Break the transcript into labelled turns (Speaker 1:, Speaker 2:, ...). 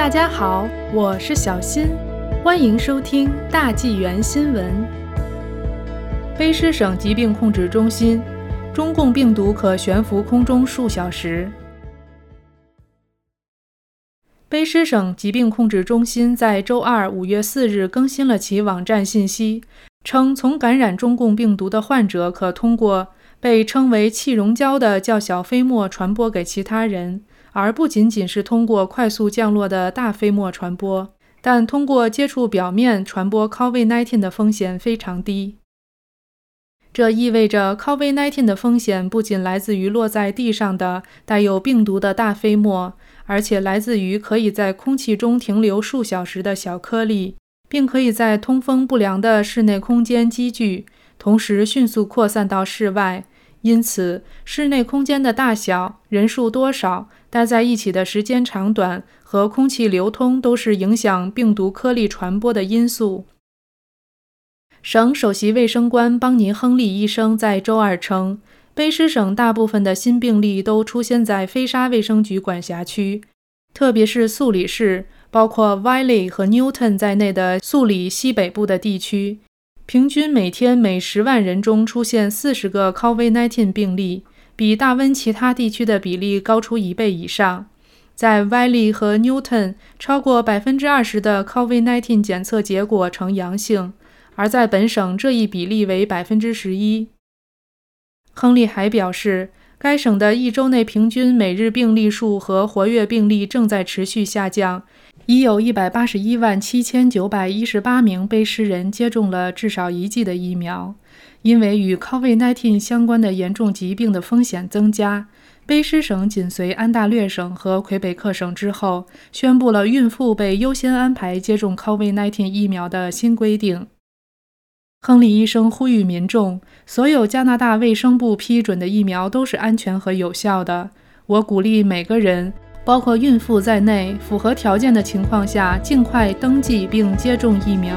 Speaker 1: 大家好，我是小新，欢迎收听大纪元新闻。卑诗省疾病控制中心，中共病毒可悬浮空中数小时。卑诗省疾病控制中心在周二五月四日更新了其网站信息，称从感染中共病毒的患者可通过被称为气溶胶的较小飞沫传播给其他人。而不仅仅是通过快速降落的大飞沫传播，但通过接触表面传播 COVID-19 的风险非常低。这意味着 COVID-19 的风险不仅来自于落在地上的带有病毒的大飞沫，而且来自于可以在空气中停留数小时的小颗粒，并可以在通风不良的室内空间积聚，同时迅速扩散到室外。因此，室内空间的大小、人数多少、待在一起的时间长短和空气流通都是影响病毒颗粒传播的因素。省首席卫生官邦尼·亨利医生在周二称，卑诗省大部分的新病例都出现在菲沙卫生局管辖区，特别是素里市，包括 Wiley 和 Newton 在内的素里西北部的地区。平均每天每十万人中出现四十个 COVID-19 病例，比大温其他地区的比例高出一倍以上。在 Valley 和 Newton，超过百分之二十的 COVID-19 检测结果呈阳性，而在本省这一比例为百分之十一。亨利还表示，该省的一周内平均每日病例数和活跃病例正在持续下降。已有一百八十一万七千九百一十八名卑诗人接种了至少一剂的疫苗。因为与 COVID-19 相关的严重疾病的风险增加，卑诗省紧随安大略省和魁北克省之后，宣布了孕妇被优先安排接种 COVID-19 疫苗的新规定。亨利医生呼吁民众：所有加拿大卫生部批准的疫苗都是安全和有效的。我鼓励每个人。包括孕妇在内，符合条件的情况下，尽快登记并接种疫苗。